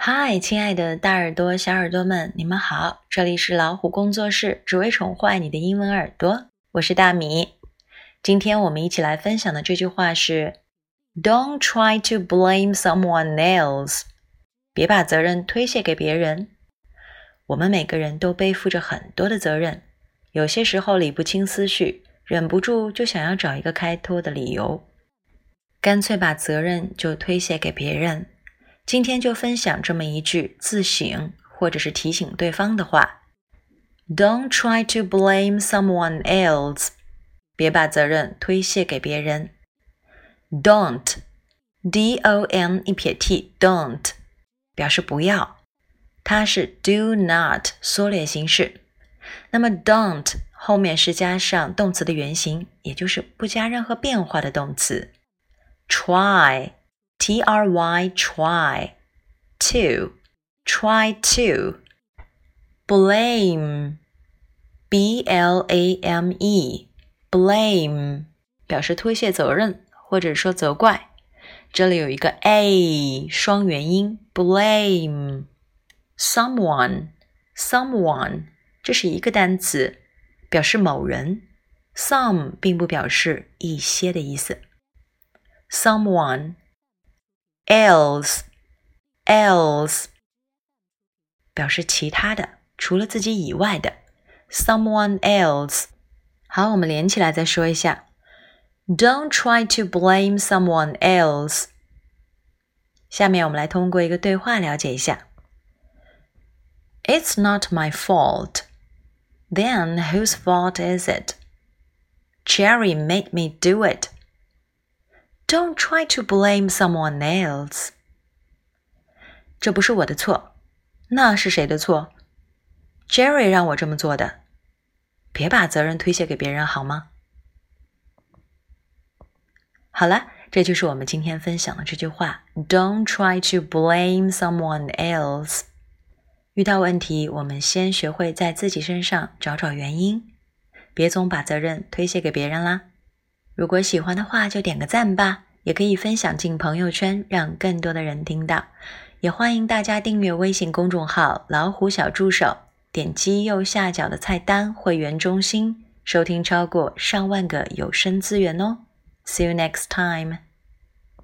嗨，亲爱的大耳朵、小耳朵们，你们好！这里是老虎工作室，只为宠坏你的英文耳朵。我是大米。今天我们一起来分享的这句话是：Don't try to blame someone else。别把责任推卸给别人。我们每个人都背负着很多的责任，有些时候理不清思绪，忍不住就想要找一个开脱的理由，干脆把责任就推卸给别人。今天就分享这么一句自省或者是提醒对方的话：Don't try to blame someone else，别把责任推卸给别人。Don't，D-O-N 一撇 T，Don't 表示不要，它是 Do not 缩略形式。那么 Don't 后面是加上动词的原形，也就是不加任何变化的动词。Try。T R Y try to try to blame B L A M E blame 表示推卸责任或者说责怪。这里有一个 a 双元音 blame someone someone 这是一个单词，表示某人。some 并不表示一些的意思。someone else else 表示其他的，除了自己以外的，someone else。好，我们连起来再说一下，Don't try to blame someone else。下面我们来通过一个对话了解一下。It's not my fault. Then whose fault is it? Jerry made me do it. Don't try to blame someone else. 这不是我的错，那是谁的错？Jerry 让我这么做的。别把责任推卸给别人，好吗？好了，这就是我们今天分享的这句话。Don't try to blame someone else. 遇到问题，我们先学会在自己身上找找原因，别总把责任推卸给别人啦。如果喜欢的话，就点个赞吧，也可以分享进朋友圈，让更多的人听到。也欢迎大家订阅微信公众号“老虎小助手”，点击右下角的菜单“会员中心”，收听超过上万个有声资源哦。See you next time.